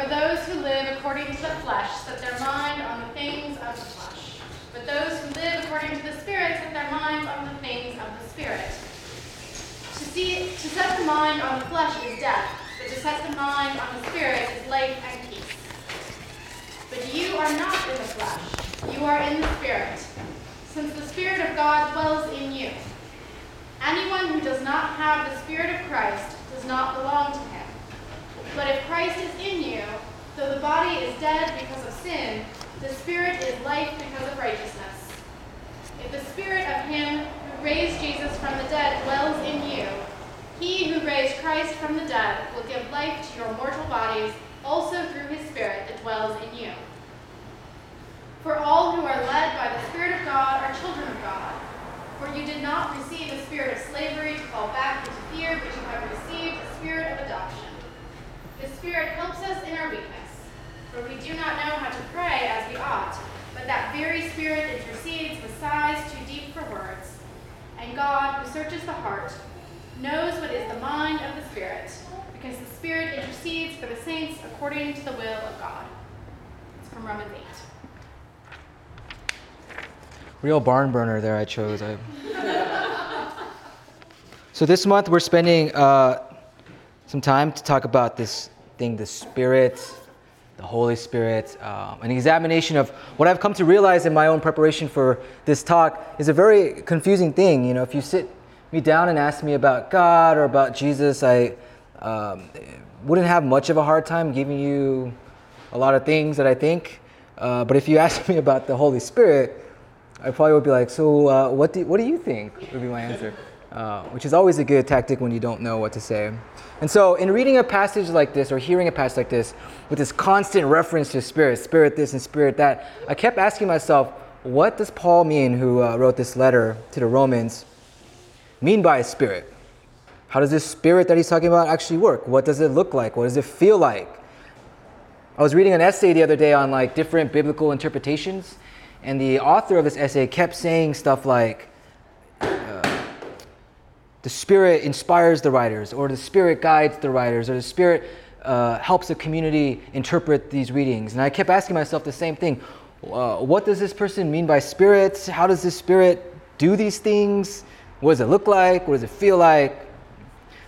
For those who live according to the flesh set their mind on the things of the flesh. But those who live according to the Spirit set their minds on the things of the Spirit. To see to set the mind on the flesh is death, but to set the mind on the Spirit is life and peace. But you are not in the flesh, you are in the Spirit, since the Spirit of God dwells in you. Anyone who does not have the Spirit of Christ does not belong to him. But if Christ is in you, though the body is dead because of sin, the Spirit is life because of righteousness. If the Spirit of him who raised Jesus from the dead dwells in you, he who raised Christ from the dead will give life to your mortal bodies also through his Spirit that dwells in you. For all who are led by the Spirit of God are children of God. For you did not receive a spirit of slavery to fall back into fear, but you have received a spirit of adoption. The Spirit helps us in our weakness, for we do not know how to pray as we ought, but that very Spirit intercedes with sighs too deep for words. And God, who searches the heart, knows what is the mind of the Spirit, because the Spirit intercedes for the saints according to the will of God. It's from Romans 8. Real barn burner there I chose. So this month we're spending uh, some time to talk about this thing, the Spirit, the Holy Spirit, um, an examination of what I've come to realize in my own preparation for this talk is a very confusing thing. You know, if you sit me down and ask me about God or about Jesus, I um, wouldn't have much of a hard time giving you a lot of things that I think. Uh, but if you ask me about the Holy Spirit, I probably would be like, so uh, what, do, what do you think? Would be my answer, uh, which is always a good tactic when you don't know what to say. And so, in reading a passage like this or hearing a passage like this with this constant reference to spirit, spirit this and spirit that, I kept asking myself, what does Paul mean, who uh, wrote this letter to the Romans, mean by spirit? How does this spirit that he's talking about actually work? What does it look like? What does it feel like? I was reading an essay the other day on like different biblical interpretations, and the author of this essay kept saying stuff like, the Spirit inspires the writers, or the Spirit guides the writers, or the Spirit uh, helps the community interpret these readings. And I kept asking myself the same thing uh, what does this person mean by spirits? How does this Spirit do these things? What does it look like? What does it feel like?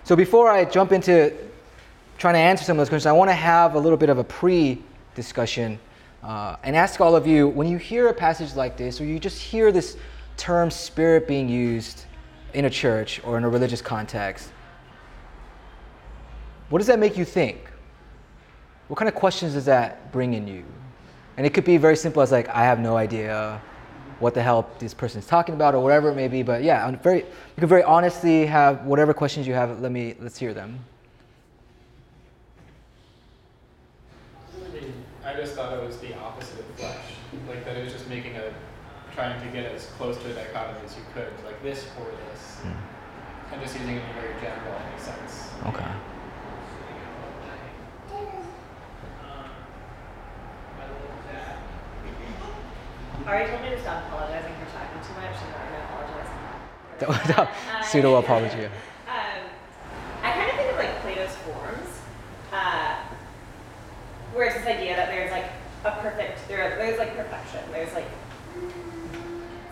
So before I jump into trying to answer some of those questions, I want to have a little bit of a pre discussion uh, and ask all of you when you hear a passage like this, or you just hear this term spirit being used in a church or in a religious context, what does that make you think? What kind of questions does that bring in you? And it could be very simple as like, I have no idea what the hell this person is talking about or whatever it may be. But yeah, very, you can very honestly have whatever questions you have. Let me let's hear them. I just thought it was the opposite of flesh. Like that it was just making a trying to get as close to a dichotomy as you could, like this or this. Hmm. And just using it in a very general sense. Okay. Ari told me to stop apologizing for talking too much, and I'm gonna apologize. That was a pseudo apology. Um, I kind of think of like Plato's forms, uh, where it's this idea that there's like a perfect, there, there's like perfection. There's like,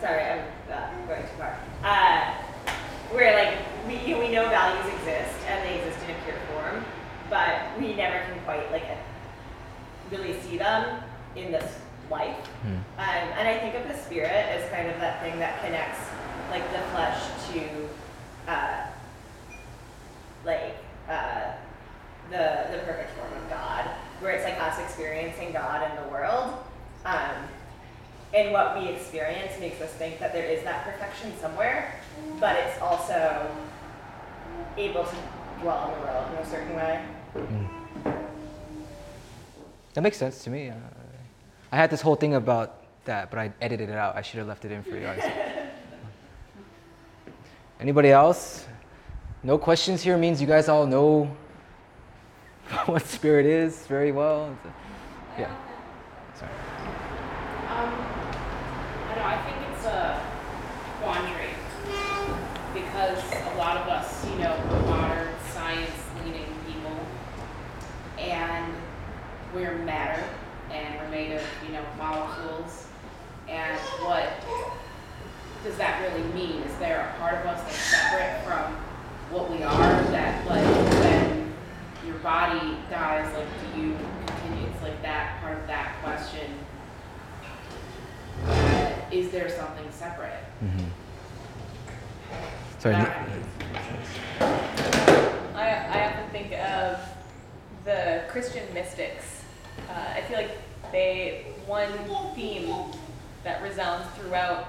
sorry, I'm uh, going too far. Uh, where like we we know values exist and they exist in a pure form, but we never can quite like really see them in this life. Hmm. Um, and I think of the spirit as kind of that thing that connects like the flesh to uh, like uh, the the perfect form of God, where it's like us experiencing God in the world. Um, and what we experience makes us think that there is that perfection somewhere, but it's also able to dwell in the world in a certain way. That makes sense to me. Uh, I had this whole thing about that, but I edited it out. I should have left it in for you guys. Anybody else? No questions here means you guys all know what spirit is very well. Yeah. Sorry. Um, I don't know, I think it's a quandary because a lot of us, you know, are modern science leaning people. And we're matter and we're made of, you know, molecules. And what does that really mean? Is there a part of us that's separate from what we are that like when your body dies, like do you continue it's like that part of that question. Is there something separate? Mm-hmm. Sorry. That- I, I often think of the Christian mystics. Uh, I feel like they, one theme that resounds throughout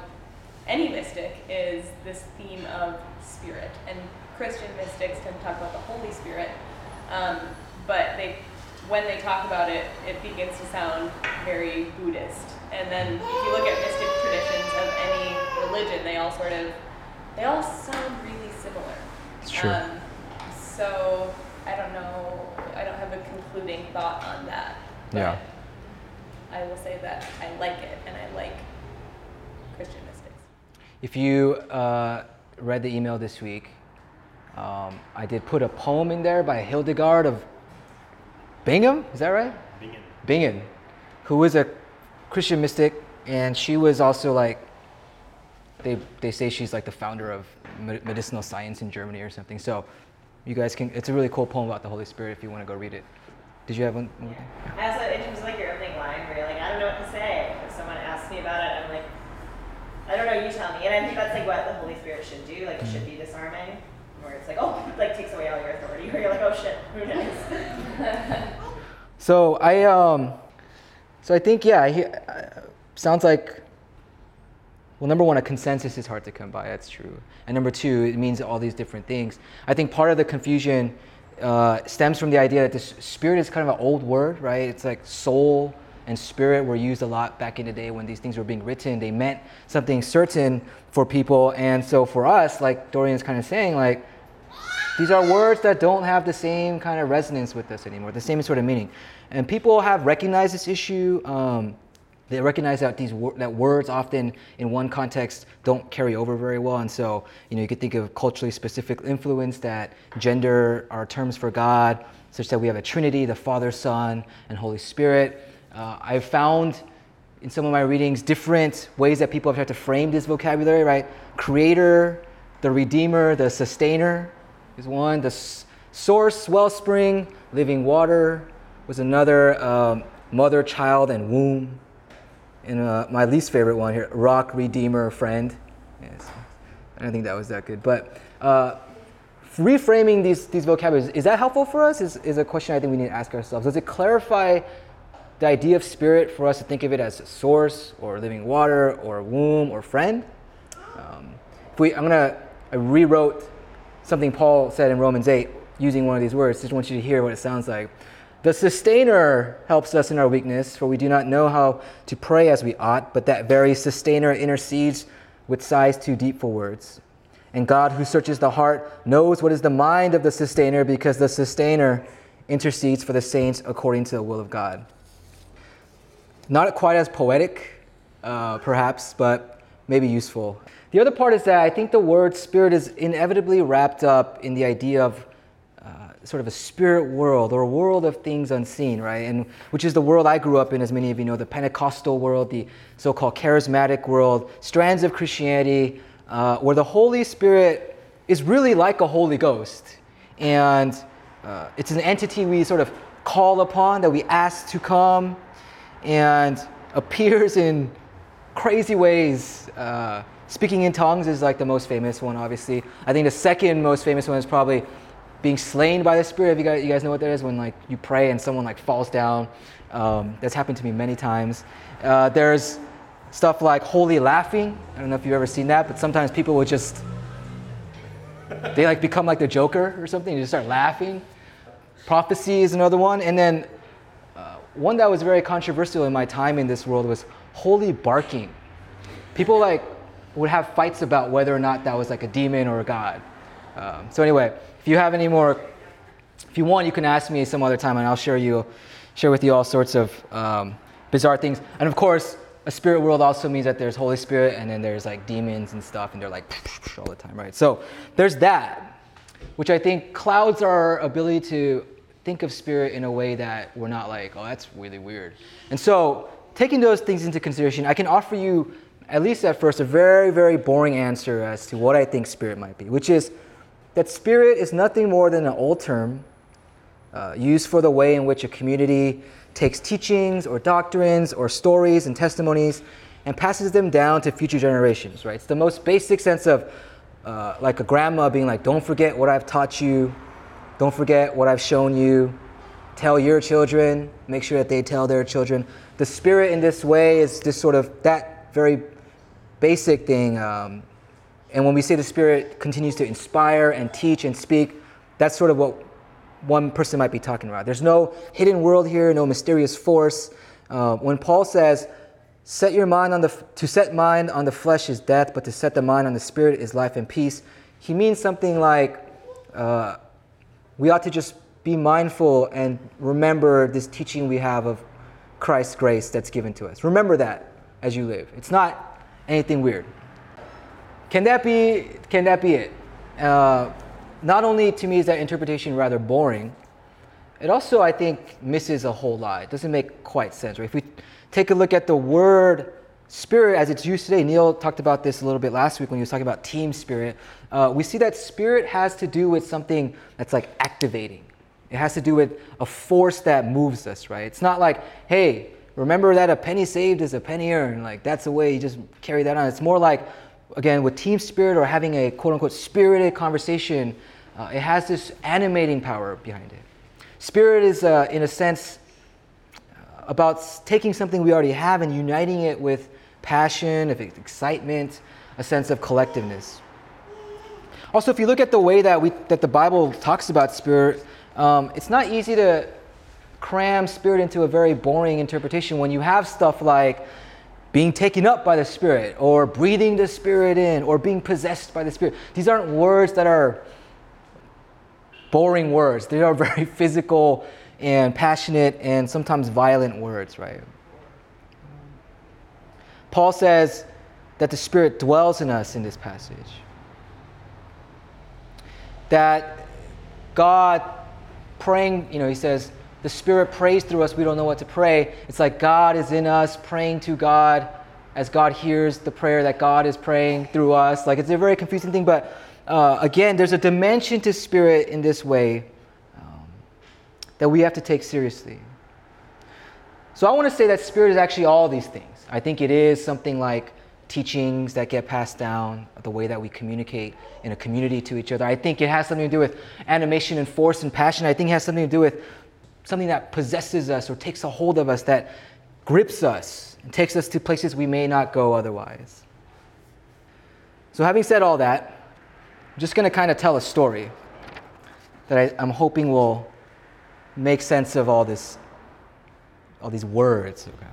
any mystic is this theme of spirit. And Christian mystics tend to talk about the Holy Spirit, um, but they, when they talk about it, it begins to sound very Buddhist. And then if you look at mystic traditions of any religion, they all sort of, they all sound really similar. It's true. Um, so I don't know. I don't have a concluding thought on that. But Yeah. I will say that I like it, and I like Christian mystics. If you uh, read the email this week, um, I did put a poem in there by Hildegard of Bingen. Is that right? Bingen. Bingen, who was a Christian mystic, and she was also like, they, they say she's like the founder of medicinal science in Germany or something. So you guys can, it's a really cool poem about the Holy Spirit if you want to go read it. Did you have one? thing? I also, in terms of like your opening line, where you're like, I don't know what to say. If someone asks me about it, I'm like, I don't know. You tell me. And I think that's like what the Holy Spirit should do. Like it should be disarming, where it's like, oh, it, like takes away all your authority. Where you're like, oh shit, who knows? So I um, so I think yeah, he, uh, sounds like. Well, number one, a consensus is hard to come by. That's true. And number two, it means all these different things. I think part of the confusion uh, stems from the idea that this spirit is kind of an old word, right? It's like soul and spirit were used a lot back in the day when these things were being written. They meant something certain for people, and so for us, like Dorian's kind of saying, like these are words that don't have the same kind of resonance with us anymore, the same sort of meaning. And people have recognized this issue. Um, they recognize that these that words often in one context don't carry over very well, and so you know you could think of culturally specific influence that gender are terms for God, such that we have a Trinity, the Father, Son, and Holy Spirit. Uh, I've found in some of my readings different ways that people have tried to frame this vocabulary. Right, Creator, the Redeemer, the Sustainer is one. The s- source, wellspring, living water was another. Um, mother, child, and womb. And uh, my least favorite one here, rock, redeemer, friend. Yes, I don't think that was that good. But uh, reframing these, these vocabularies, is that helpful for us? Is, is a question I think we need to ask ourselves. Does it clarify the idea of spirit for us to think of it as source or living water or womb or friend? Um, if we, I'm gonna, I rewrote something Paul said in Romans 8 using one of these words. Just want you to hear what it sounds like. The sustainer helps us in our weakness, for we do not know how to pray as we ought, but that very sustainer intercedes with sighs too deep for words. And God, who searches the heart, knows what is the mind of the sustainer, because the sustainer intercedes for the saints according to the will of God. Not quite as poetic, uh, perhaps, but maybe useful. The other part is that I think the word spirit is inevitably wrapped up in the idea of sort of a spirit world or a world of things unseen, right? And which is the world I grew up in, as many of you know, the Pentecostal world, the so-called charismatic world, strands of Christianity, uh, where the Holy Spirit is really like a Holy Ghost, and uh, it's an entity we sort of call upon that we ask to come, and appears in crazy ways. Uh, speaking in tongues is like the most famous one, obviously. I think the second most famous one is probably being slain by the Spirit. If you guys, you guys know what that is, when like you pray and someone like falls down. Um, that's happened to me many times. Uh, there's stuff like holy laughing. I don't know if you've ever seen that, but sometimes people would just they like become like the Joker or something. You just start laughing. Prophecy is another one, and then uh, one that was very controversial in my time in this world was holy barking. People like would have fights about whether or not that was like a demon or a god. Um, so anyway, if you have any more, if you want, you can ask me some other time, and I'll share you, share with you all sorts of um, bizarre things. And of course, a spirit world also means that there's Holy Spirit, and then there's like demons and stuff, and they're like all the time, right? So there's that, which I think clouds our ability to think of spirit in a way that we're not like, oh, that's really weird. And so, taking those things into consideration, I can offer you, at least at first, a very, very boring answer as to what I think spirit might be, which is that spirit is nothing more than an old term uh, used for the way in which a community takes teachings or doctrines or stories and testimonies and passes them down to future generations, right? It's the most basic sense of uh, like a grandma being like, don't forget what I've taught you, don't forget what I've shown you. Tell your children, make sure that they tell their children. The spirit in this way is just sort of that very basic thing. Um, and when we say the spirit continues to inspire and teach and speak, that's sort of what one person might be talking about. There's no hidden world here, no mysterious force. Uh, when Paul says, set your mind on the to set mind on the flesh is death, but to set the mind on the spirit is life and peace, he means something like uh, we ought to just be mindful and remember this teaching we have of Christ's grace that's given to us. Remember that as you live. It's not anything weird. Can that be? Can that be it? Uh, not only to me is that interpretation rather boring, it also I think misses a whole lot. It doesn't make quite sense. Right? If we take a look at the word spirit as it's used today, Neil talked about this a little bit last week when he was talking about team spirit. Uh, we see that spirit has to do with something that's like activating. It has to do with a force that moves us, right? It's not like, hey, remember that a penny saved is a penny earned. Like that's the way you just carry that on. It's more like, again, with team spirit or having a quote unquote spirited conversation, uh, it has this animating power behind it. Spirit is, uh, in a sense, about taking something we already have and uniting it with passion, excitement, a sense of collectiveness. Also, if you look at the way that, we, that the Bible talks about spirit, um, it's not easy to cram spirit into a very boring interpretation when you have stuff like being taken up by the Spirit, or breathing the Spirit in, or being possessed by the Spirit. These aren't words that are boring words. They are very physical and passionate and sometimes violent words, right? Paul says that the Spirit dwells in us in this passage. That God praying, you know, he says, the Spirit prays through us, we don't know what to pray. It's like God is in us, praying to God as God hears the prayer that God is praying through us. Like it's a very confusing thing, but uh, again, there's a dimension to Spirit in this way um, that we have to take seriously. So I want to say that Spirit is actually all these things. I think it is something like teachings that get passed down, the way that we communicate in a community to each other. I think it has something to do with animation and force and passion. I think it has something to do with something that possesses us or takes a hold of us, that grips us and takes us to places we may not go otherwise. So, having said all that, I'm just going to kind of tell a story that I, I'm hoping will make sense of all this, all these words. Okay?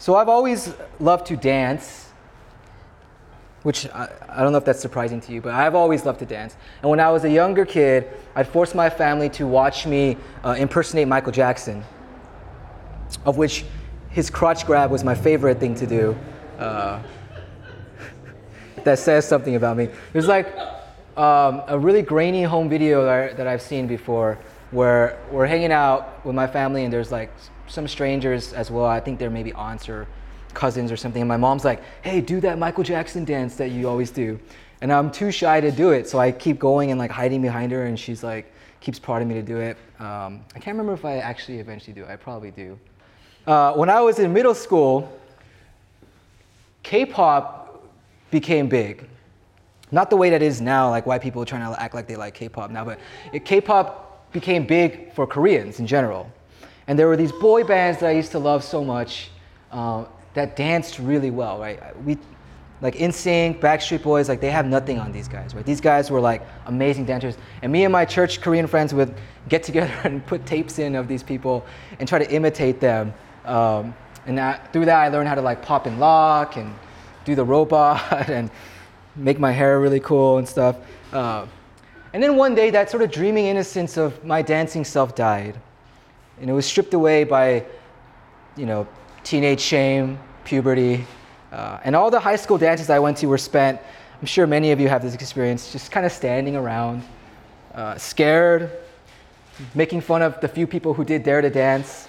So I've always loved to dance, which I, I, don't know if that's surprising to you, but I've always loved to dance. And when I was a younger kid, I'd force my family to watch me uh, impersonate Michael Jackson, of which his crotch grab was my favorite thing to do. Uh, that says something about me. There's like um, a really grainy home video that, that I've seen before where we're hanging out with my family and there's like some strangers as well. I think they're maybe aunts or cousins or something. And my mom's like, hey, do that Michael Jackson dance that you always do. And I'm too shy to do it. So I keep going and like hiding behind her and she's like, keeps prodding me to do it. Um, I can't remember if I actually eventually do it. I probably do. Uh, when I was in middle school, K-pop became big. Not the way that is now, like white people trying to act like they like K-pop now, but K-pop became big for Koreans in general. And there were these boy bands that I used to love so much uh, that danced really well, right? We, like NSYNC, Backstreet Boys, like they have nothing on these guys, right? These guys were like amazing dancers. And me and my church Korean friends would get together and put tapes in of these people and try to imitate them. Um, and that, through that, I learned how to like pop and lock and do the robot and make my hair really cool and stuff. Uh, and then one day, that sort of dreaming innocence of my dancing self died and it was stripped away by, you know, teenage shame, puberty, uh, and all the high school dances I went to were spent. I'm sure many of you have this experience, just kind of standing around, uh, scared, making fun of the few people who did dare to dance.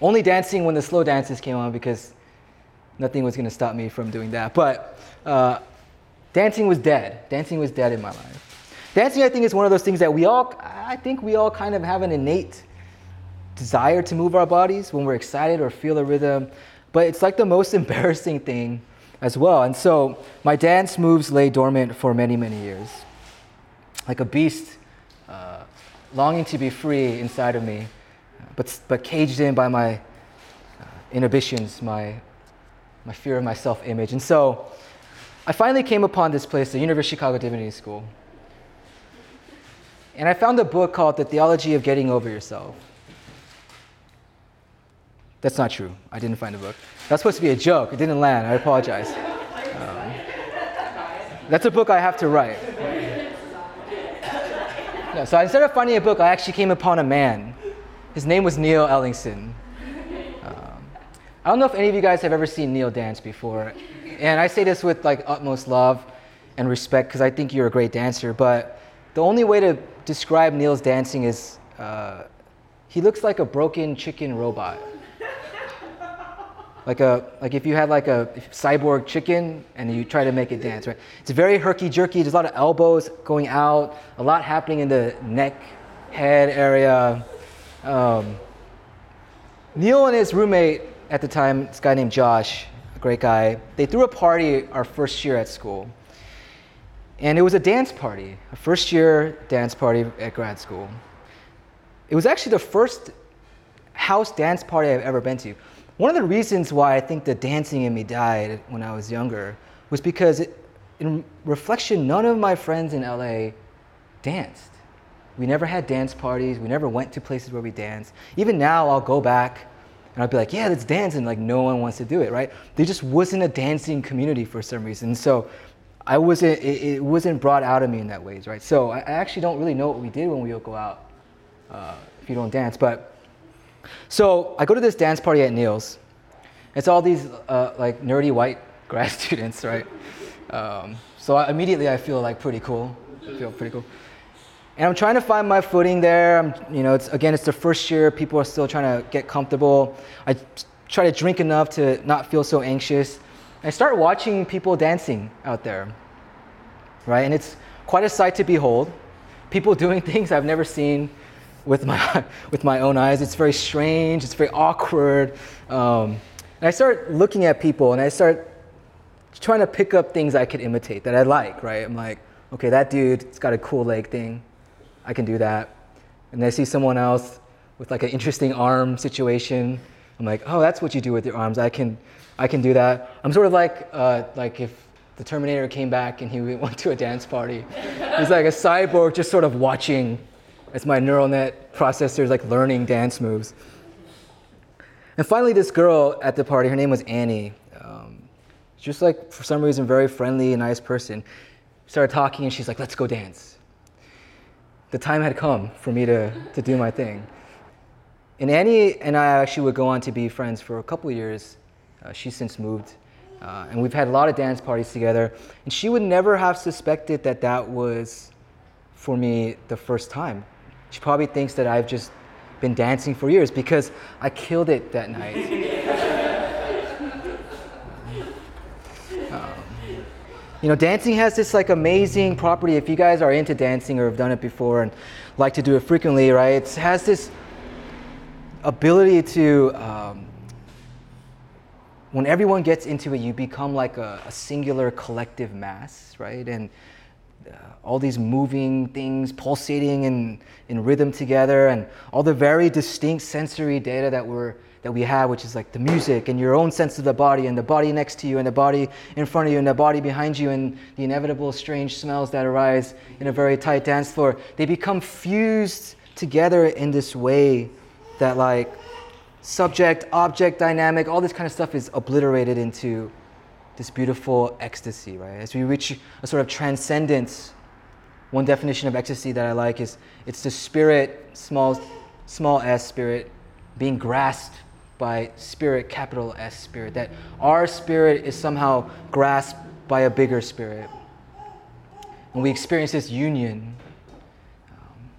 Only dancing when the slow dances came on because nothing was going to stop me from doing that. But uh, dancing was dead. Dancing was dead in my life. Dancing, I think, is one of those things that we all, I think we all kind of have an innate desire to move our bodies when we're excited or feel a rhythm. But it's like the most embarrassing thing as well. And so my dance moves lay dormant for many, many years. Like a beast uh, longing to be free inside of me, but, but caged in by my uh, inhibitions, my, my fear of my self image. And so I finally came upon this place, the University of Chicago Divinity School. And I found a book called The Theology of Getting Over Yourself. That's not true. I didn't find the book. That's supposed to be a joke. It didn't land. I apologize. Um, that's a book I have to write. No, so instead of finding a book, I actually came upon a man. His name was Neil Ellingson. Um, I don't know if any of you guys have ever seen Neil dance before, and I say this with like utmost love and respect because I think you're a great dancer. But the only way to describe Neil's dancing is uh, he looks like a broken chicken robot like a like if you had like a cyborg chicken and you try to make it dance, right? It's very herky jerky. There's a lot of elbows going out, a lot happening in the neck, head area. Um, Neil and his roommate at the time, this guy named Josh, a great guy, they threw a party our first year at school. And it was a dance party, a first year dance party at grad school. It was actually the first house dance party I've ever been to. One of the reasons why I think the dancing in me died when I was younger was because, it, in reflection, none of my friends in LA danced. We never had dance parties. We never went to places where we danced. Even now, I'll go back and I'll be like, yeah, let's dance. And like, no one wants to do it, right? There just wasn't a dancing community for some reason. So I wasn't, it, it wasn't brought out of me in that ways, right? So I, I actually don't really know what we did when we would go out uh, if you don't dance. But so I go to this dance party at Neil's. It's all these uh, like nerdy white grad students, right? Um, so I, immediately I feel like pretty cool. I feel pretty cool. And I'm trying to find my footing there. I'm, you know, it's, again, it's the first year. People are still trying to get comfortable. I try to drink enough to not feel so anxious. I start watching people dancing out there, right? And it's quite a sight to behold. People doing things I've never seen with my, with my own eyes. It's very strange, it's very awkward. Um, and I start looking at people and I start trying to pick up things I could imitate that I like, right? I'm like, okay, that dude, it's got a cool leg thing. I can do that. And I see someone else with like an interesting arm situation. I'm like, oh, that's what you do with your arms. I can, I can do that. I'm sort of like, uh, like if the Terminator came back and he went to a dance party. He's like a cyborg just sort of watching as my neural net processor is like learning dance moves. And finally, this girl at the party, her name was Annie. Um, just like, for some reason, very friendly, and nice person. Started talking, and she's like, let's go dance. The time had come for me to, to do my thing. And Annie and I actually would go on to be friends for a couple years. Uh, she's since moved. Uh, and we've had a lot of dance parties together. And she would never have suspected that that was, for me, the first time. She probably thinks that I've just been dancing for years because I killed it that night. um, you know, dancing has this like amazing property. If you guys are into dancing or have done it before and like to do it frequently, right? It has this ability to, um, when everyone gets into it, you become like a, a singular collective mass, right? And uh, all these moving things pulsating in, in rhythm together and all the very distinct sensory data that we're that we have which is like the music and your own sense of the body and the body next to you and the body in front of you and the body behind you and the inevitable strange smells that arise in a very tight dance floor. They become fused together in this way that like subject object dynamic all this kind of stuff is obliterated into this beautiful ecstasy, right? As we reach a sort of transcendence, one definition of ecstasy that I like is it's the spirit, small, small s spirit, being grasped by spirit, capital S spirit. That our spirit is somehow grasped by a bigger spirit. And we experience this union. Um,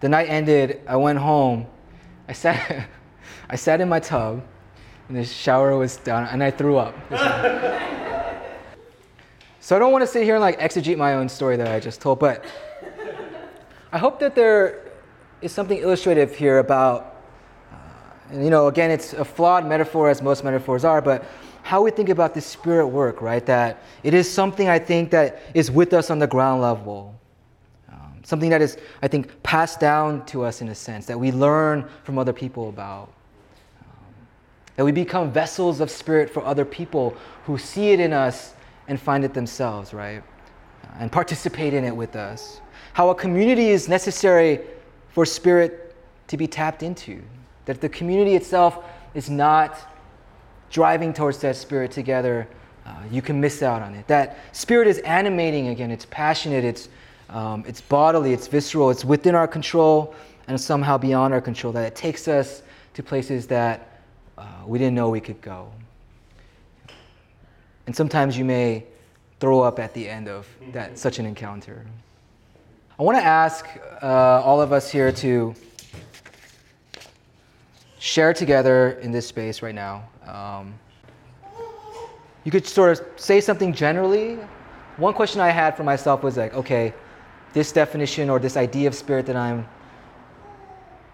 the night ended. I went home. I sat, I sat in my tub, and the shower was down, and I threw up. so I don't want to sit here and like exegete my own story that I just told, but I hope that there is something illustrative here about, uh, and you know, again, it's a flawed metaphor as most metaphors are, but how we think about the spirit work, right? That it is something I think that is with us on the ground level. Um, something that is, I think, passed down to us in a sense, that we learn from other people about. That we become vessels of spirit for other people who see it in us and find it themselves, right? And participate in it with us. How a community is necessary for spirit to be tapped into. That the community itself is not driving towards that spirit together, uh, you can miss out on it. That spirit is animating again, it's passionate, it's, um, it's bodily, it's visceral, it's within our control and somehow beyond our control, that it takes us to places that uh, we didn't know we could go. And sometimes you may throw up at the end of that such an encounter. I want to ask uh, all of us here to share together in this space right now. Um, you could sort of say something generally. One question I had for myself was like, okay, this definition or this idea of spirit that I'm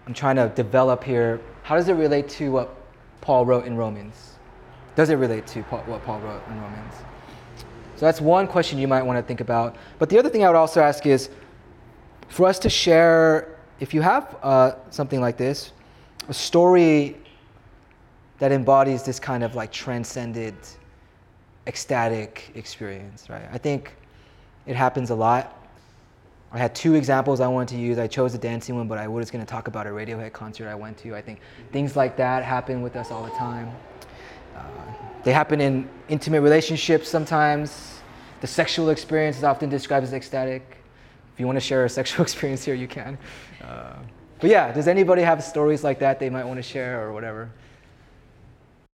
I'm trying to develop here, how does it relate to what Paul wrote in Romans? Does it relate to Paul, what Paul wrote in Romans? So that's one question you might want to think about. But the other thing I would also ask is for us to share, if you have uh, something like this, a story that embodies this kind of like transcended, ecstatic experience, right? I think it happens a lot. I had two examples I wanted to use. I chose the dancing one, but I was going to talk about a Radiohead concert I went to. I think things like that happen with us all the time. Uh, they happen in intimate relationships sometimes. The sexual experience is often described as ecstatic. If you want to share a sexual experience here, you can. Uh, but yeah, does anybody have stories like that they might want to share or whatever?